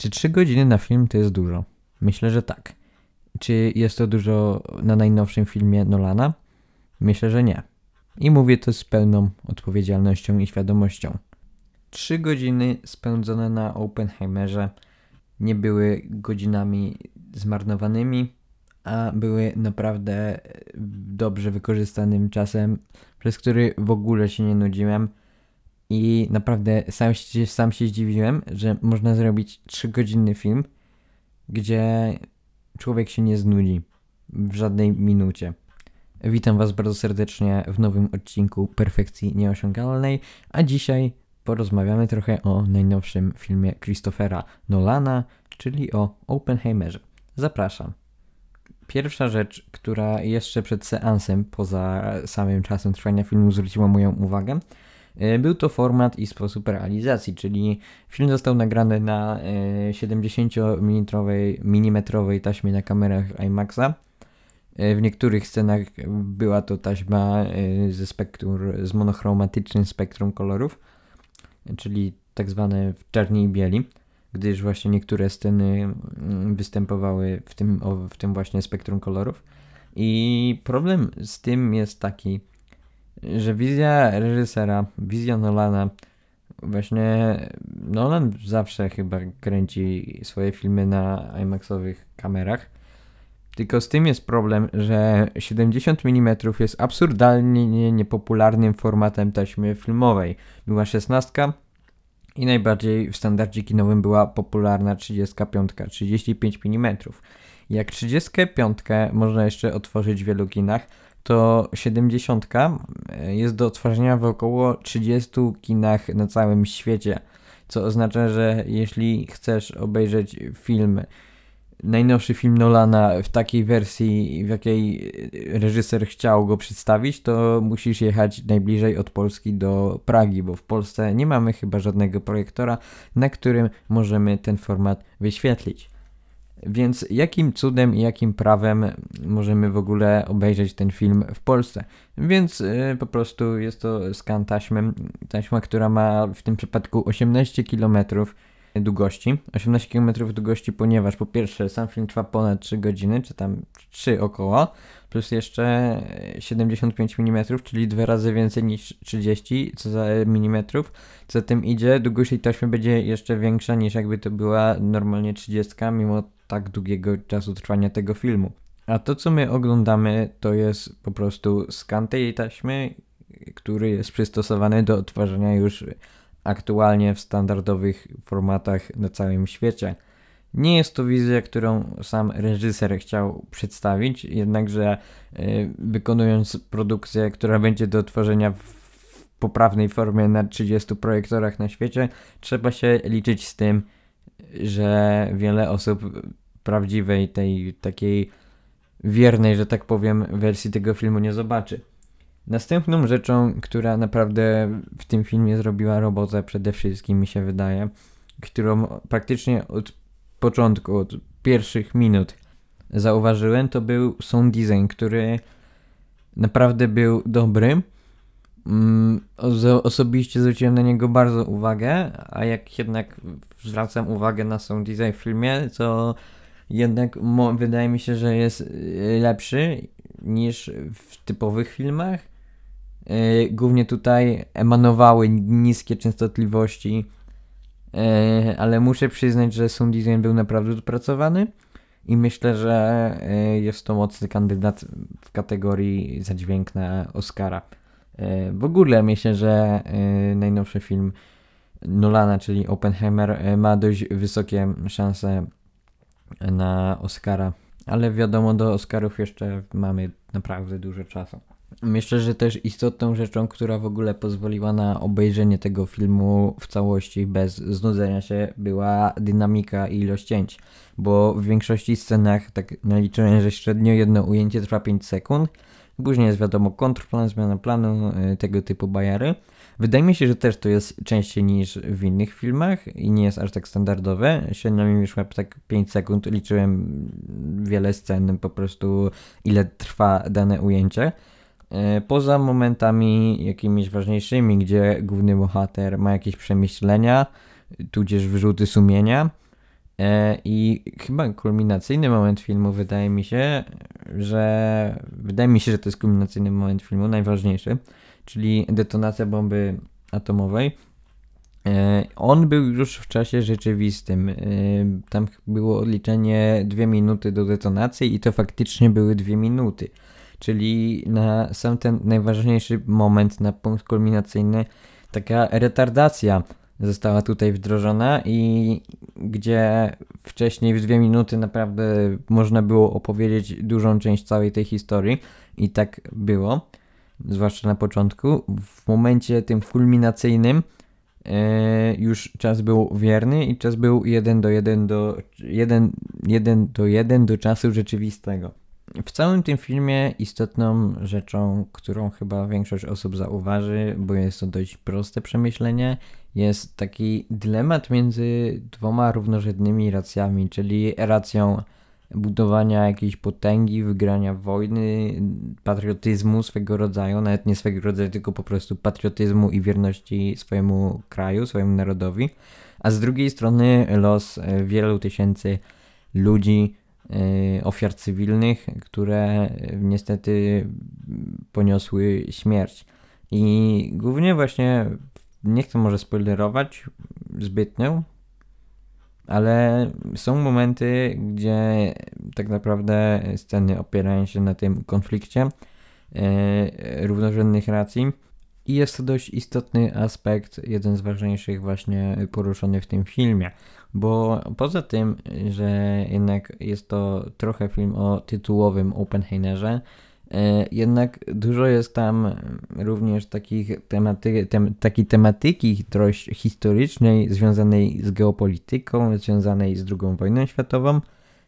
Czy 3 godziny na film to jest dużo? Myślę, że tak. Czy jest to dużo na najnowszym filmie Nolana? Myślę, że nie. I mówię to z pełną odpowiedzialnością i świadomością. Trzy godziny spędzone na Oppenheimerze nie były godzinami zmarnowanymi, a były naprawdę dobrze wykorzystanym czasem, przez który w ogóle się nie nudziłem. I naprawdę sam, sam się zdziwiłem, że można zrobić 3-godzinny film, gdzie człowiek się nie znudzi w żadnej minucie. Witam Was bardzo serdecznie w nowym odcinku Perfekcji Nieosiągalnej, a dzisiaj porozmawiamy trochę o najnowszym filmie Christophera Nolana, czyli o Oppenheimerze. Zapraszam. Pierwsza rzecz, która jeszcze przed seansem, poza samym czasem trwania filmu, zwróciła moją uwagę, był to format i sposób realizacji, czyli film został nagrany na 70 mm taśmie na kamerach IMAXa. E, w niektórych scenach była to taśma e, ze spektrum, z monochromatycznym spektrum kolorów, czyli tak zwane w czarni i bieli gdyż właśnie niektóre sceny mm, występowały w tym, w tym właśnie spektrum kolorów. I problem z tym jest taki, że wizja reżysera, wizja Nolana, właśnie Nolan zawsze chyba kręci swoje filmy na IMAXowych kamerach. Tylko z tym jest problem, że 70 mm jest absurdalnie niepopularnym formatem taśmy filmowej. Była 16, i najbardziej w standardzie kinowym była popularna 35, 35 mm. Jak 35 można jeszcze otworzyć w wielu kinach, to 70 e, jest do otworzenia w około 30 kinach na całym świecie. Co oznacza, że jeśli chcesz obejrzeć film najnowszy film Nolana w takiej wersji, w jakiej reżyser chciał go przedstawić, to musisz jechać najbliżej od Polski do Pragi, bo w Polsce nie mamy chyba żadnego projektora, na którym możemy ten format wyświetlić. Więc jakim cudem i jakim prawem możemy w ogóle obejrzeć ten film w Polsce? Więc yy, po prostu jest to skan taśmy, taśma, która ma w tym przypadku 18 kilometrów długości, 18 km długości, ponieważ po pierwsze sam film trwa ponad 3 godziny, czy tam 3 około, plus jeszcze 75 mm, czyli dwa razy więcej niż 30 co za milimetrów. Co za tym idzie, długość tej taśmy będzie jeszcze większa niż jakby to była normalnie 30, mimo tak długiego czasu trwania tego filmu. A to, co my oglądamy, to jest po prostu skan tej taśmy, który jest przystosowany do odtwarzania już aktualnie w standardowych formatach na całym świecie. Nie jest to wizja, którą sam reżyser chciał przedstawić, jednakże y, wykonując produkcję, która będzie do tworzenia w poprawnej formie na 30 projektorach na świecie, trzeba się liczyć z tym, że wiele osób prawdziwej, tej takiej wiernej, że tak powiem, wersji tego filmu nie zobaczy. Następną rzeczą, która naprawdę w tym filmie zrobiła robotę przede wszystkim, mi się wydaje, którą praktycznie od początku, od pierwszych minut zauważyłem, to był sound design, który naprawdę był dobry. Mm, osobiście zwróciłem na niego bardzo uwagę, a jak jednak zwracam uwagę na sound design w filmie, to jednak wydaje mi się, że jest y, lepszy niż w typowych filmach. E, głównie tutaj emanowały niskie częstotliwości, e, ale muszę przyznać, że sound design był naprawdę dopracowany i myślę, że jest to mocny kandydat w kategorii za dźwięk na Oscara. W ogóle myślę, że najnowszy film Nolana, czyli Oppenheimer, ma dość wysokie szanse na Oscara, ale wiadomo, do Oscarów jeszcze mamy naprawdę dużo czasu. Myślę, że też istotną rzeczą, która w ogóle pozwoliła na obejrzenie tego filmu w całości bez znudzenia się, była dynamika i ilość cięć. Bo w większości scenach tak naliczyłem, że średnio jedno ujęcie trwa 5 sekund. Później jest wiadomo kontrplan, zmiana planu, y, tego typu bajary. Wydaje mi się, że też to jest częściej niż w innych filmach i nie jest aż tak standardowe. Średnio mi wyszło tak 5 sekund, liczyłem wiele scen, po prostu ile trwa dane ujęcie. E, poza momentami jakimiś ważniejszymi, gdzie główny bohater ma jakieś przemyślenia, tudzież wyrzuty sumienia, I chyba kulminacyjny moment filmu wydaje mi się, że wydaje mi się, że to jest kulminacyjny moment filmu, najważniejszy, czyli detonacja bomby atomowej. E, on był już w czasie rzeczywistym. E, tam było odliczenie dwie minuty do detonacji i to faktycznie były dwie minuty. Czyli na sam ten najważniejszy moment, na punkt kulminacyjny, taka retardacja została tutaj wdrożona i gdzie wcześniej w dwie minuty naprawdę można było opowiedzieć dużą część całej tej historii i tak było, zwłaszcza na początku. W momencie tym kulminacyjnym e, już czas był wierny i czas był 1 do 1 do 1, 1 do 1 do czasu rzeczywistego. W całym tym filmie istotną rzeczą, którą chyba większość osób zauważy, bo jest to dość proste przemyślenie, jest taki dylemat między dwoma równorzędnymi racjami, czyli racją budowania jakiejś potęgi, wygrania wojny, patriotyzmu swego rodzaju, nawet nie swego rodzaju, tylko po prostu patriotyzmu i wierności swojemu kraju, swojemu narodowi, a z drugiej strony los wielu tysięcy ludzi, Y, ofiar cywilnych, które niestety poniosły śmierć. I głównie właśnie nie chcę może spoilerować zbytnio, ale są momenty, gdzie tak naprawdę sceny opierają się na tym konflikcie yy, równorzędnych racji. I jest to dość istotny aspekt, jeden z ważniejszych właśnie poruszony w tym filmie. Bo poza tym, że jednak jest to trochę film o tytułowym Oppenheimerze, jednak dużo jest tam również takich tematy, tem, takiej tematyki dość historycznej, związanej z geopolityką, związanej z II wojną światową,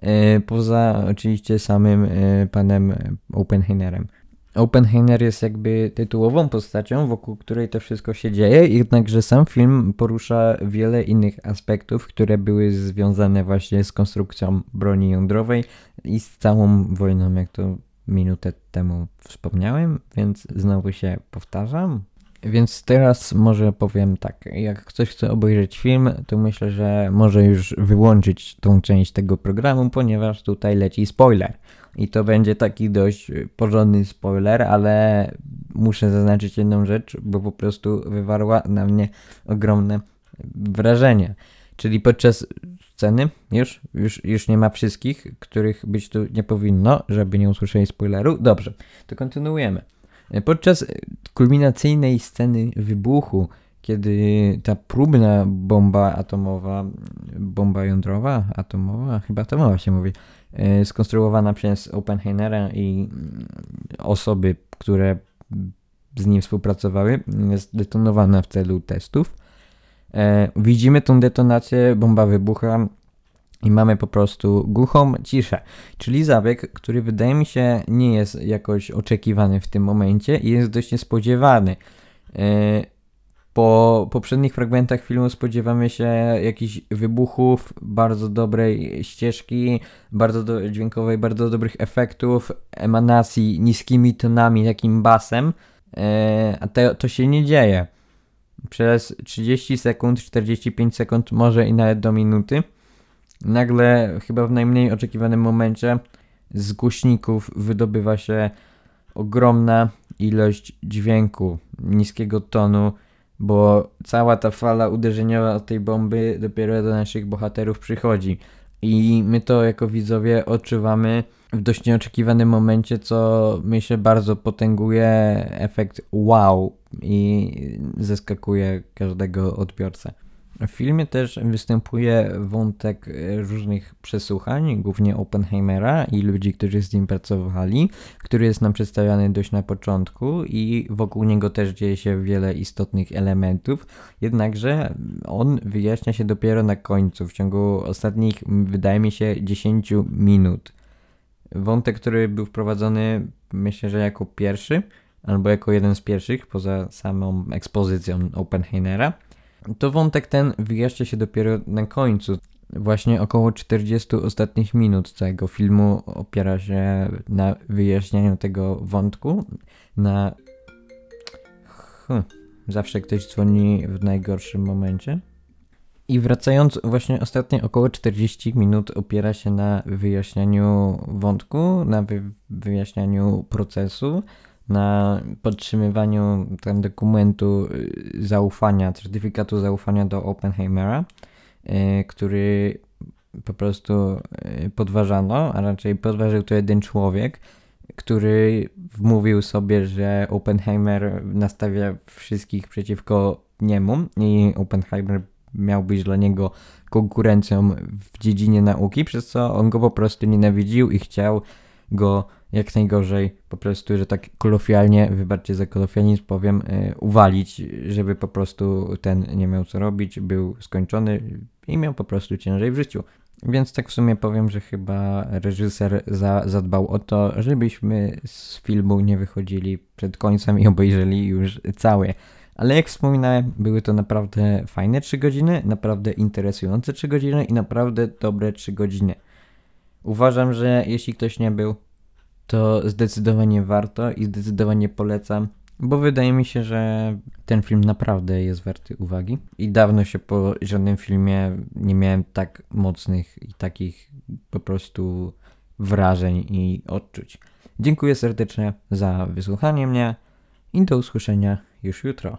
e, poza oczywiście samym e, panem Oppenheimerem. Oppenheimer jest jakby tytułową postacią, wokół której to wszystko się dzieje, jednakże sam film porusza wiele innych aspektów, które były związane właśnie z konstrukcją broni jądrowej i z całą wojną, jak to minutę temu wspomniałem, więc znowu się powtarzam. Więc teraz może powiem tak, jak ktoś chce obejrzeć film, to myślę, że może już wyłączyć tą część tego programu, ponieważ tutaj leci spoiler. I to będzie taki dość porządny spoiler, ale muszę zaznaczyć jedną rzecz, bo po prostu wywarła na mnie ogromne wrażenie. Czyli podczas sceny, już, już, już nie ma wszystkich, których być tu nie powinno, żeby nie usłyszeli spoileru. Dobrze, to kontynuujemy. Podczas kulminacyjnej sceny wybuchu, kiedy ta próbna bomba atomowa, bomba jądrowa, atomowa, chyba atomowa się mówi, e, skonstruowana przez Oppenheimera i osoby, które z nim współpracowały, jest detonowana w celu testów. E, widzimy tą detonację, bomba wybucha, i mamy po prostu głuchą ciszę, czyli zabieg, który wydaje mi się nie jest jakoś oczekiwany w tym momencie i jest dość niespodziewany. E, po poprzednich fragmentach filmu spodziewamy się jakichś wybuchów, bardzo dobrej ścieżki, bardzo do, dźwiękowej, bardzo dobrych efektów, emanacji niskimi tonami, takim basem, e, a to się nie dzieje. Przez 30 sekund, 45 sekund, może i nawet do minuty Nagle, chyba w najmniej oczekiwanym momencie, z głośników wydobywa się ogromna ilość dźwięku, niskiego tonu, bo cała ta fala uderzeniowa od tej bomby dopiero do naszych bohaterów przychodzi. I my to jako widzowie odczuwamy w dość nieoczekiwanym momencie, co myślę bardzo potęguje efekt wow i zaskakuje każdego odbiorcę. W filmie też występuje wątek różnych przesłuchań, głównie Oppenheimera i ludzi, którzy z nim pracowali, który jest nam przedstawiany dość na początku i wokół niego też dzieje się wiele istotnych elementów, jednakże on wyjaśnia się dopiero na końcu, w ciągu ostatnich, wydaje mi się, 10 minut. Wątek, który był wprowadzony, myślę, że jako pierwszy, albo jako jeden z pierwszych, poza samą ekspozycją Oppenheimera to wątek ten wyjaśnia się dopiero na końcu. Właśnie około 40 ostatnich minut całego filmu opiera się na wyjaśnianiu tego wątku, na... Hm, zawsze ktoś dzwoni w najgorszym momencie. I wracając, właśnie ostatnie około 40 minut opiera się na wyjaśnianiu wątku, na wy wyjaśnianiu procesu, na podtrzymywaniu tam dokumentu y, zaufania, certyfikatu zaufania do Oppenheimera, yy, który po prostu y, podważano, a raczej podważył to jeden człowiek, który wmówił sobie, że Oppenheimer nastawia wszystkich przeciwko niemu i Oppenheimer miał być dla niego konkurencją w dziedzinie nauki, przez co on go po prostu nienawidził i chciał go jak najgorzej po prostu, że tak kolofialnie, wybaczcie za kolofianizm powiem, yy, uwalić, żeby po prostu ten nie miał co robić, był skończony i miał po prostu ciężej w życiu. Więc tak w sumie powiem, że chyba reżyser za, zadbał o to, żebyśmy z filmu nie wychodzili przed końcem i obejrzeli już całe. Ale jak wspominałem, były to naprawdę fajne 3 godziny, naprawdę interesujące 3 godziny i naprawdę dobre 3 godziny. Uważam, że jeśli ktoś nie był, to zdecydowanie warto i zdecydowanie polecam, bo wydaje mi się, że ten film naprawdę jest warty uwagi. I dawno się po żadnym filmie nie miałem tak mocnych i takich po prostu wrażeń i odczuć. Dziękuję serdecznie za wysłuchanie mnie i do usłyszenia już jutro.